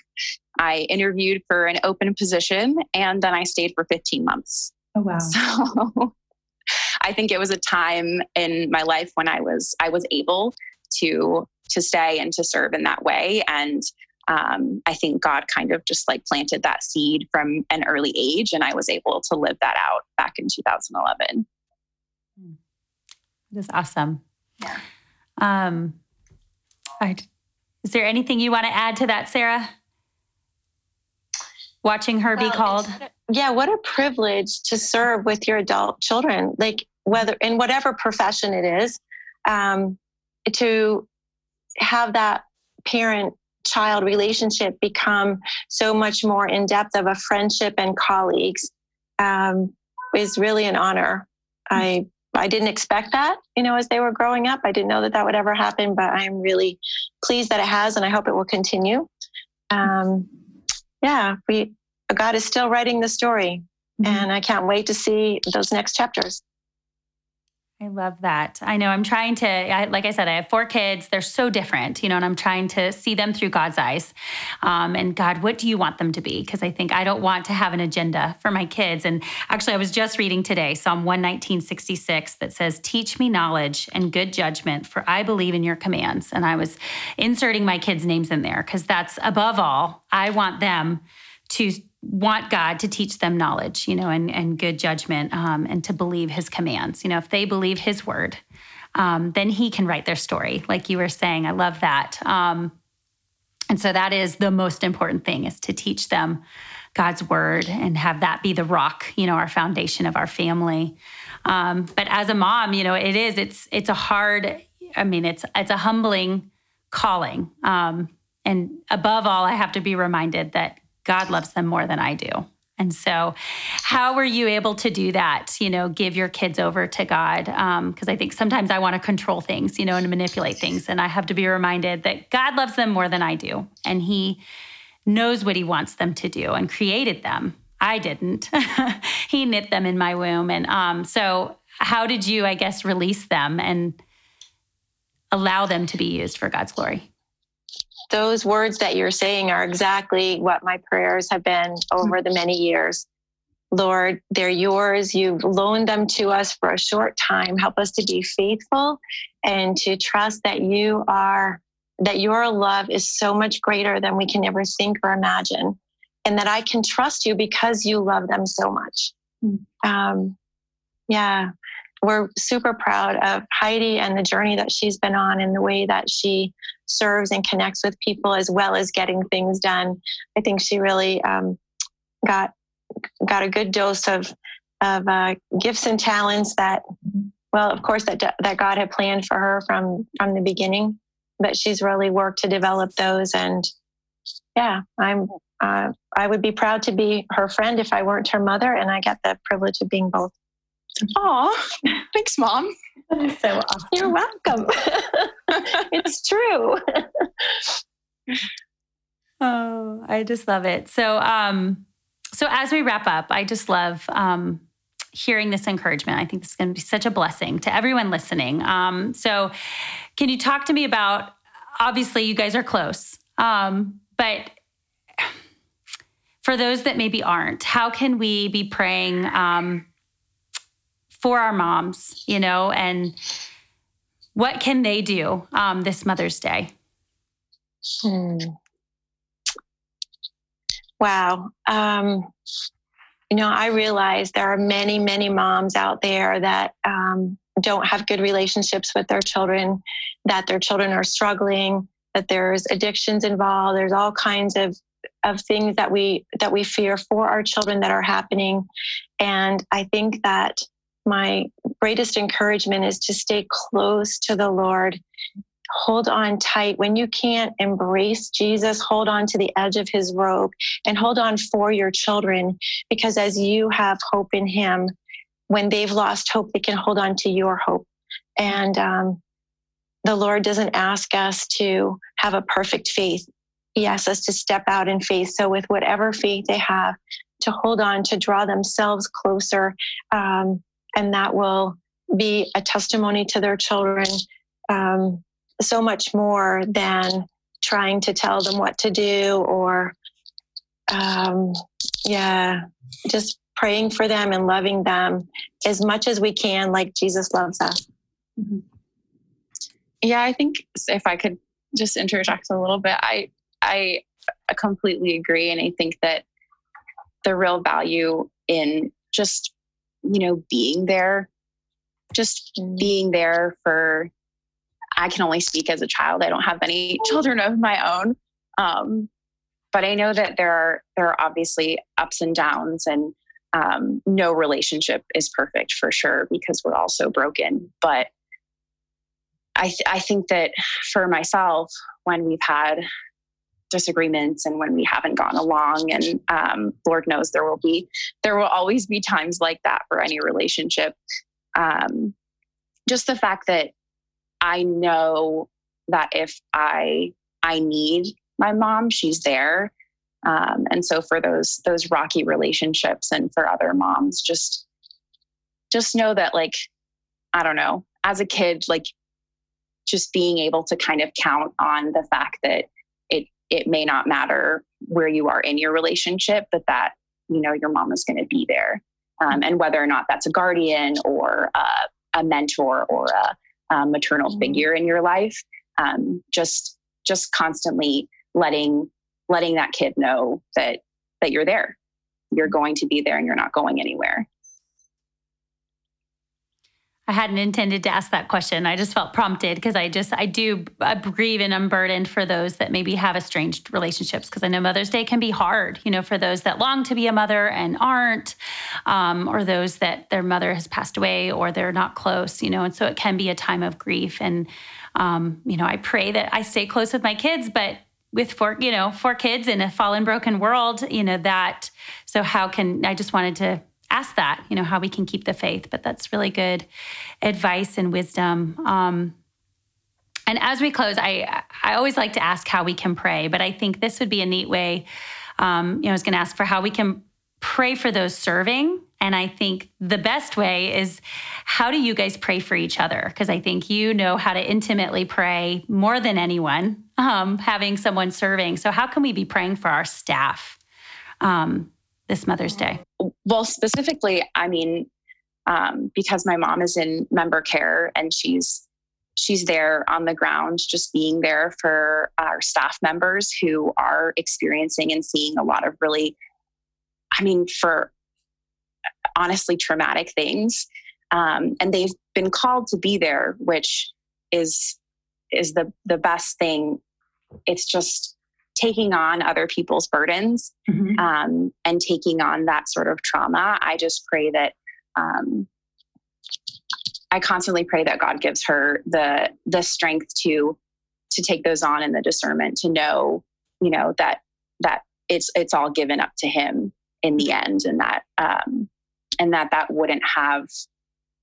I interviewed for an open position and then I stayed for 15 months. Oh wow. So I think it was a time in my life when I was I was able to to stay and to serve in that way and um, I think God kind of just like planted that seed from an early age, and I was able to live that out back in 2011. That's awesome. Yeah. Um, I, is there anything you want to add to that, Sarah? Watching her well, be called. Yeah, what a privilege to serve with your adult children, like whether in whatever profession it is, um, to have that parent child relationship become so much more in depth of a friendship and colleagues um, is really an honor. I I didn't expect that, you know, as they were growing up. I didn't know that that would ever happen, but I'm really pleased that it has, and I hope it will continue. Um, yeah, we God is still writing the story, mm-hmm. and I can't wait to see those next chapters. I love that. I know I'm trying to, I, like I said, I have four kids. They're so different, you know, and I'm trying to see them through God's eyes. Um, and God, what do you want them to be? Because I think I don't want to have an agenda for my kids. And actually, I was just reading today Psalm 11966 that says, Teach me knowledge and good judgment, for I believe in your commands. And I was inserting my kids' names in there because that's above all, I want them to want God to teach them knowledge, you know, and, and good judgment um, and to believe his commands. You know, if they believe his word, um, then he can write their story. Like you were saying, I love that. Um, and so that is the most important thing is to teach them God's word and have that be the rock, you know, our foundation of our family. Um, but as a mom, you know, it is, it's, it's a hard, I mean, it's, it's a humbling calling. Um, and above all, I have to be reminded that God loves them more than I do. And so, how were you able to do that? You know, give your kids over to God? Because um, I think sometimes I want to control things, you know, and manipulate things. And I have to be reminded that God loves them more than I do. And He knows what He wants them to do and created them. I didn't. he knit them in my womb. And um, so, how did you, I guess, release them and allow them to be used for God's glory? Those words that you're saying are exactly what my prayers have been over the many years. Lord, they're yours. You've loaned them to us for a short time. Help us to be faithful and to trust that you are, that your love is so much greater than we can ever think or imagine. And that I can trust you because you love them so much. Mm. Um, yeah, we're super proud of Heidi and the journey that she's been on and the way that she serves and connects with people as well as getting things done. I think she really um, got got a good dose of of uh, gifts and talents that, well, of course, that that God had planned for her from from the beginning. But she's really worked to develop those, and yeah, I'm. Uh, I would be proud to be her friend if I weren't her mother, and I get the privilege of being both. Oh, thanks, mom. so awesome. You're welcome. it's true. oh, I just love it. So, um, so as we wrap up, I just love um, hearing this encouragement. I think this is going to be such a blessing to everyone listening. Um, so, can you talk to me about? Obviously, you guys are close, um, but for those that maybe aren't, how can we be praying um, for our moms? You know, and what can they do um, this Mother's Day? Hmm. Wow. Um, you know, I realize there are many, many moms out there that um, don't have good relationships with their children, that their children are struggling, that there's addictions involved. There's all kinds of of things that we that we fear for our children that are happening, and I think that my greatest encouragement is to stay close to the Lord hold on tight. When you can't embrace Jesus, hold on to the edge of his robe and hold on for your children because as you have hope in him, when they've lost hope, they can hold on to your hope. And um, the Lord doesn't ask us to have a perfect faith. He asks us to step out in faith. So, with whatever faith they have, to hold on, to draw themselves closer, um, and that will be a testimony to their children um, so much more than trying to tell them what to do or um, yeah just praying for them and loving them as much as we can like jesus loves us mm-hmm. yeah i think if i could just interject a little bit i i completely agree and i think that the real value in just you know being there just being there for I can only speak as a child. I don't have any children of my own. Um, but I know that there are there are obviously ups and downs, and um, no relationship is perfect for sure because we're all so broken. But I th- I think that for myself, when we've had disagreements and when we haven't gone along, and um, Lord knows there will be there will always be times like that for any relationship. Um, just the fact that I know that if I I need my mom, she's there. Um, and so for those those rocky relationships and for other moms, just just know that like I don't know, as a kid, like just being able to kind of count on the fact that it may not matter where you are in your relationship, but that you know your mom is going to be there, um, and whether or not that's a guardian or a, a mentor or a um, maternal mm-hmm. figure in your life um, just just constantly letting letting that kid know that that you're there. You're going to be there and you're not going anywhere I hadn't intended to ask that question. I just felt prompted because I just I do I grieve and unburdened for those that maybe have estranged relationships because I know Mother's Day can be hard. You know, for those that long to be a mother and aren't, um, or those that their mother has passed away or they're not close. You know, and so it can be a time of grief. And um, you know, I pray that I stay close with my kids, but with four you know four kids in a fallen broken world you know that so how can i just wanted to ask that, you know, how we can keep the faith. But that's really good advice and wisdom. Um, and as we close, I I always like to ask how we can pray, but I think this would be a neat way. Um, you know, I was going to ask for how we can pray for those serving. And I think the best way is how do you guys pray for each other? Because I think you know how to intimately pray more than anyone, um, having someone serving. So, how can we be praying for our staff? Um, this Mother's Day? Well, specifically, I mean, um, because my mom is in member care and she's she's there on the ground, just being there for our staff members who are experiencing and seeing a lot of really, I mean, for honestly traumatic things. Um, and they've been called to be there, which is is the the best thing. It's just taking on other people's burdens mm-hmm. um, and taking on that sort of trauma. I just pray that um, I constantly pray that God gives her the the strength to to take those on and the discernment to know, you know, that that it's it's all given up to Him in the end, and that um, and that that wouldn't have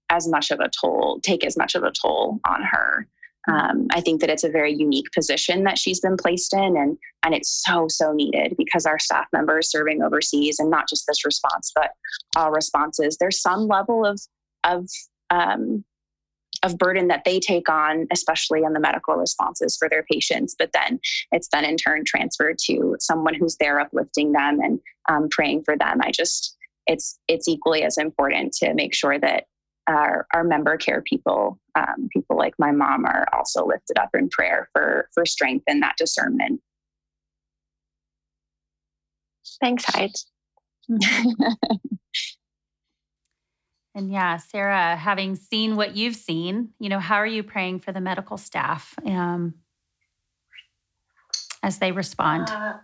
as much of a toll, take as much of a toll on her. Um, I think that it's a very unique position that she's been placed in, and and it's so so needed because our staff members serving overseas, and not just this response, but all responses. There's some level of of um, of burden that they take on, especially on the medical responses for their patients. But then it's then in turn transferred to someone who's there uplifting them and um, praying for them. I just it's it's equally as important to make sure that our, our member care people, um, people like my mom, are also lifted up in prayer for for strength and that discernment. Thanks, Hyde. And yeah, Sarah, having seen what you've seen, you know, how are you praying for the medical staff um, as they respond? Uh,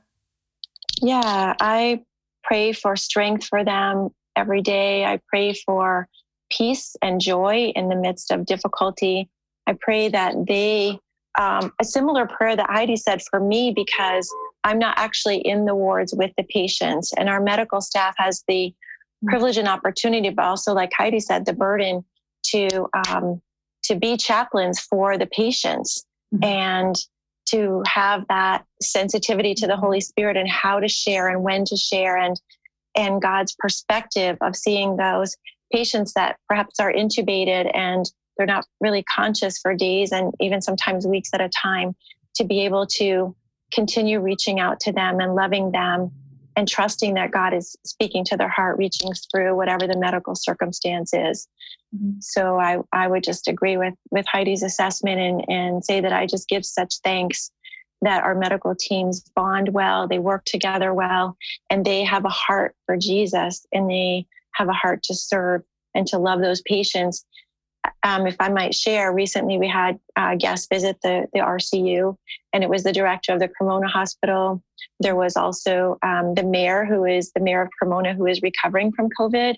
yeah, I pray for strength for them every day. I pray for peace and joy in the midst of difficulty. I pray that they, um, a similar prayer that Heidi said for me, because I'm not actually in the wards with the patients, and our medical staff has the privilege and opportunity, but also, like Heidi said, the burden to um, to be chaplains for the patients mm-hmm. and to have that sensitivity to the Holy Spirit and how to share and when to share and and God's perspective of seeing those patients that perhaps are intubated and they're not really conscious for days and even sometimes weeks at a time to be able to continue reaching out to them and loving them and trusting that God is speaking to their heart, reaching through whatever the medical circumstance is. Mm-hmm. So I, I would just agree with, with Heidi's assessment and, and say that I just give such thanks that our medical teams bond well, they work together well, and they have a heart for Jesus and they have a heart to serve and to love those patients um, if I might share, recently we had a guest visit the, the RCU, and it was the director of the Cremona Hospital. There was also um, the mayor, who is the mayor of Cremona, who is recovering from COVID.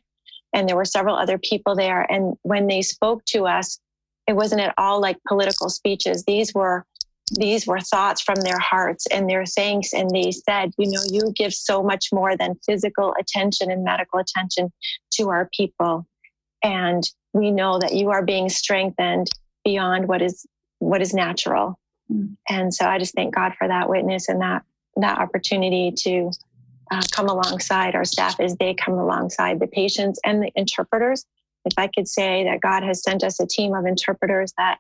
And there were several other people there. And when they spoke to us, it wasn't at all like political speeches. These were these were thoughts from their hearts and their thanks. And they said, you know, you give so much more than physical attention and medical attention to our people. And we know that you are being strengthened beyond what is what is natural mm. and so i just thank god for that witness and that that opportunity to uh, come alongside our staff as they come alongside the patients and the interpreters if i could say that god has sent us a team of interpreters that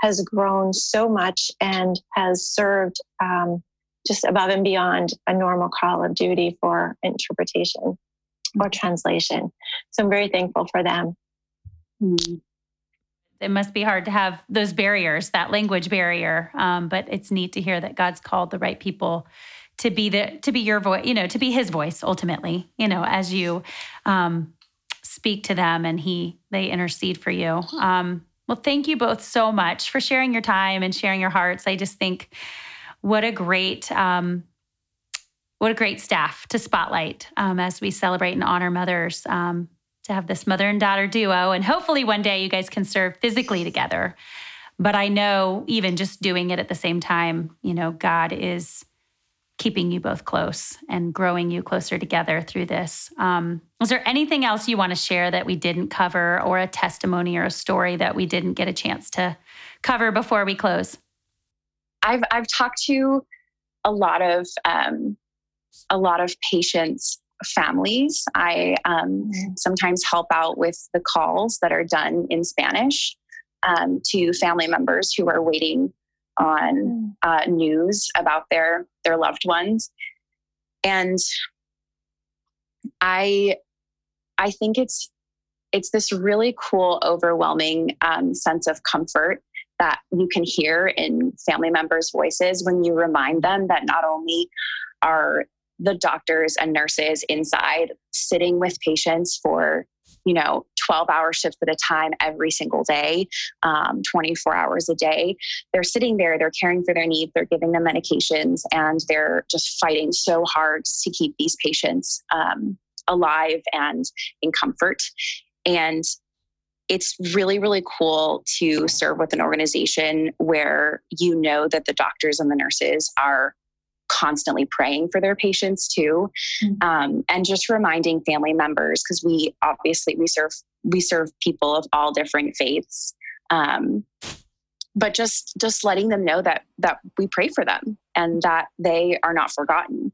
has grown so much and has served um, just above and beyond a normal call of duty for interpretation or translation so i'm very thankful for them Mm. It must be hard to have those barriers, that language barrier. Um, but it's neat to hear that God's called the right people to be the to be your voice, you know, to be His voice ultimately. You know, as you um, speak to them and He they intercede for you. Um, well, thank you both so much for sharing your time and sharing your hearts. I just think what a great um, what a great staff to spotlight um, as we celebrate and honor mothers. Um, to have this mother and daughter duo. And hopefully one day you guys can serve physically together. But I know even just doing it at the same time, you know, God is keeping you both close and growing you closer together through this. Um, was there anything else you want to share that we didn't cover, or a testimony or a story that we didn't get a chance to cover before we close? I've I've talked to a lot of um, a lot of patients families. I um, sometimes help out with the calls that are done in Spanish um, to family members who are waiting on mm. uh, news about their their loved ones, and I I think it's it's this really cool, overwhelming um, sense of comfort that you can hear in family members' voices when you remind them that not only are the doctors and nurses inside sitting with patients for you know 12 hour shifts at a time every single day um, 24 hours a day. They're sitting there they're caring for their needs they're giving them medications and they're just fighting so hard to keep these patients um, alive and in comfort. And it's really, really cool to serve with an organization where you know that the doctors and the nurses are constantly praying for their patients too mm-hmm. um, and just reminding family members because we obviously we serve we serve people of all different faiths um, but just just letting them know that that we pray for them and that they are not forgotten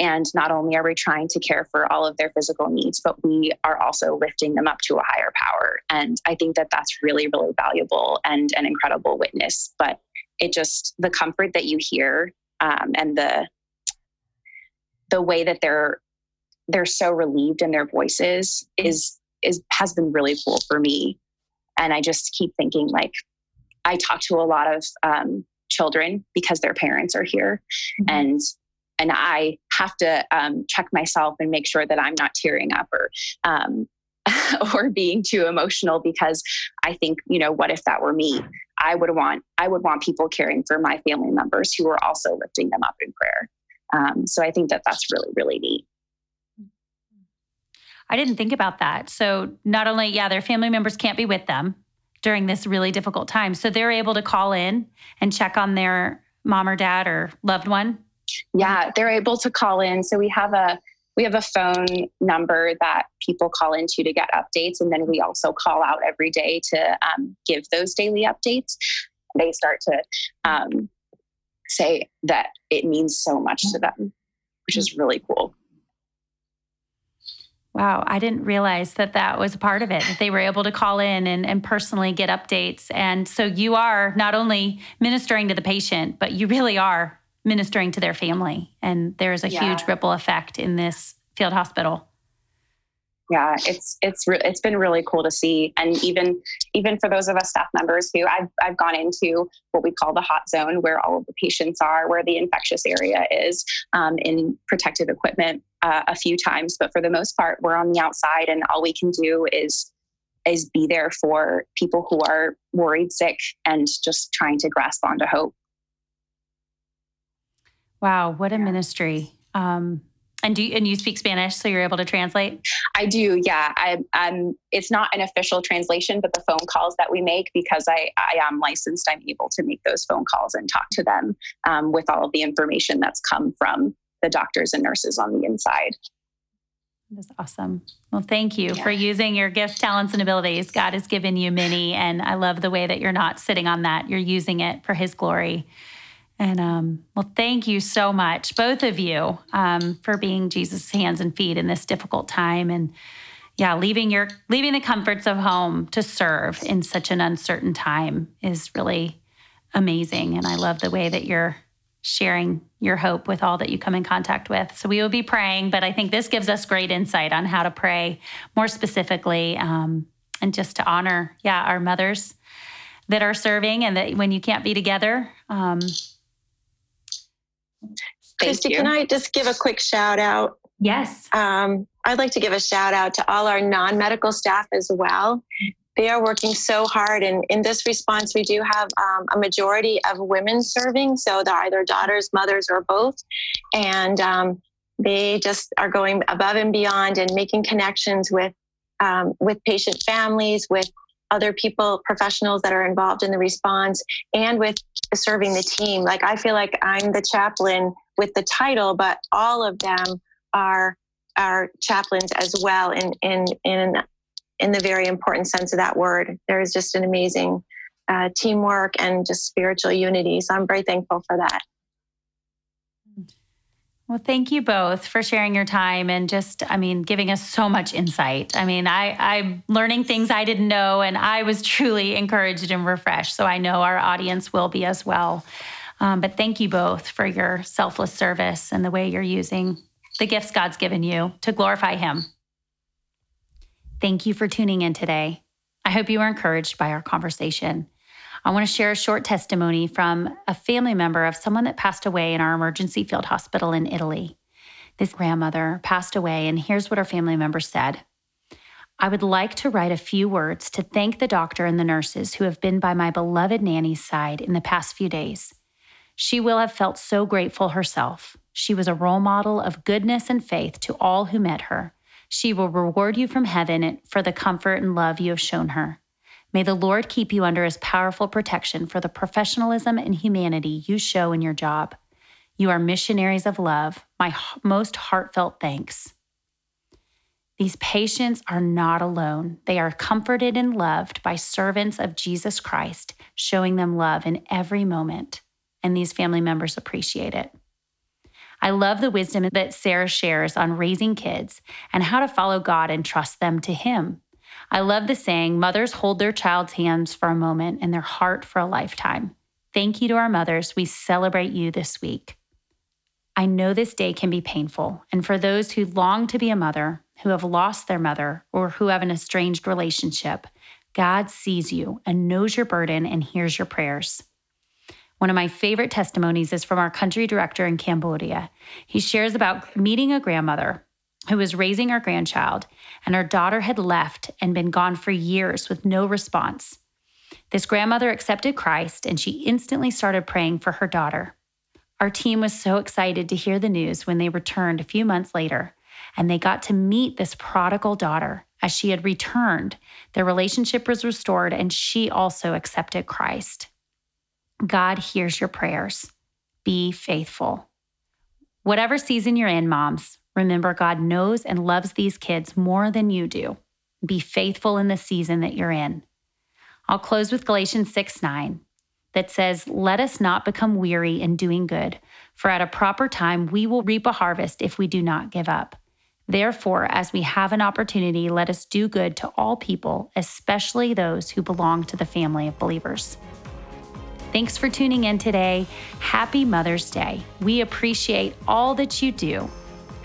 and not only are we trying to care for all of their physical needs but we are also lifting them up to a higher power and i think that that's really really valuable and an incredible witness but it just the comfort that you hear um, and the the way that they're they're so relieved in their voices is is has been really cool for me and i just keep thinking like I talk to a lot of um, children because their parents are here, mm-hmm. and and I have to um, check myself and make sure that I'm not tearing up or um, or being too emotional because I think you know what if that were me? I would want I would want people caring for my family members who are also lifting them up in prayer. Um, so I think that that's really really neat. I didn't think about that. So not only yeah, their family members can't be with them, during this really difficult time. So they're able to call in and check on their mom or dad or loved one. Yeah, they're able to call in. So we have a we have a phone number that people call into to get updates, and then we also call out every day to um, give those daily updates. They start to um, say that it means so much to them, which is really cool. Wow, I didn't realize that that was a part of it, that they were able to call in and, and personally get updates. And so you are not only ministering to the patient, but you really are ministering to their family. And there's a yeah. huge ripple effect in this field hospital yeah it's it's re- it's been really cool to see and even even for those of us staff members who I've, I've gone into what we call the hot zone where all of the patients are where the infectious area is um, in protective equipment uh, a few times but for the most part we're on the outside and all we can do is is be there for people who are worried sick and just trying to grasp onto hope wow what a yeah. ministry um, and do you, and you speak Spanish, so you're able to translate? I do. Yeah, I, am It's not an official translation, but the phone calls that we make, because I I am licensed, I'm able to make those phone calls and talk to them um, with all of the information that's come from the doctors and nurses on the inside. That's awesome. Well, thank you yeah. for using your gifts, talents, and abilities. God has given you many, and I love the way that you're not sitting on that. You're using it for His glory. And um, well, thank you so much, both of you, um, for being Jesus' hands and feet in this difficult time, and yeah, leaving your leaving the comforts of home to serve in such an uncertain time is really amazing. And I love the way that you're sharing your hope with all that you come in contact with. So we will be praying, but I think this gives us great insight on how to pray more specifically, um, and just to honor, yeah, our mothers that are serving, and that when you can't be together. Um, Christy, can I just give a quick shout out? Yes. Um, I'd like to give a shout out to all our non medical staff as well. They are working so hard. And in this response, we do have um, a majority of women serving. So they're either daughters, mothers, or both. And um, they just are going above and beyond and making connections with um, with patient families, with other people, professionals that are involved in the response, and with serving the team. Like I feel like I'm the chaplain with the title, but all of them are are chaplains as well in in in in the very important sense of that word. There is just an amazing uh, teamwork and just spiritual unity. So I'm very thankful for that. Well, thank you both for sharing your time and just, I mean, giving us so much insight. I mean, I, I'm learning things I didn't know, and I was truly encouraged and refreshed. So I know our audience will be as well. Um, but thank you both for your selfless service and the way you're using the gifts God's given you to glorify Him. Thank you for tuning in today. I hope you were encouraged by our conversation. I want to share a short testimony from a family member of someone that passed away in our emergency field hospital in Italy. This grandmother passed away, and here's what our family member said I would like to write a few words to thank the doctor and the nurses who have been by my beloved Nanny's side in the past few days. She will have felt so grateful herself. She was a role model of goodness and faith to all who met her. She will reward you from heaven for the comfort and love you have shown her. May the Lord keep you under his powerful protection for the professionalism and humanity you show in your job. You are missionaries of love. My most heartfelt thanks. These patients are not alone. They are comforted and loved by servants of Jesus Christ, showing them love in every moment. And these family members appreciate it. I love the wisdom that Sarah shares on raising kids and how to follow God and trust them to Him. I love the saying, mothers hold their child's hands for a moment and their heart for a lifetime. Thank you to our mothers. We celebrate you this week. I know this day can be painful, and for those who long to be a mother, who have lost their mother, or who have an estranged relationship, God sees you and knows your burden and hears your prayers. One of my favorite testimonies is from our country director in Cambodia. He shares about meeting a grandmother who was raising her grandchild, and her daughter had left and been gone for years with no response. This grandmother accepted Christ and she instantly started praying for her daughter. Our team was so excited to hear the news when they returned a few months later, and they got to meet this prodigal daughter as she had returned. Their relationship was restored, and she also accepted Christ. God hears your prayers. Be faithful. Whatever season you're in, moms, remember God knows and loves these kids more than you do. Be faithful in the season that you're in. I'll close with Galatians 6 9 that says, Let us not become weary in doing good, for at a proper time we will reap a harvest if we do not give up. Therefore, as we have an opportunity, let us do good to all people, especially those who belong to the family of believers. Thanks for tuning in today. Happy Mother's Day. We appreciate all that you do.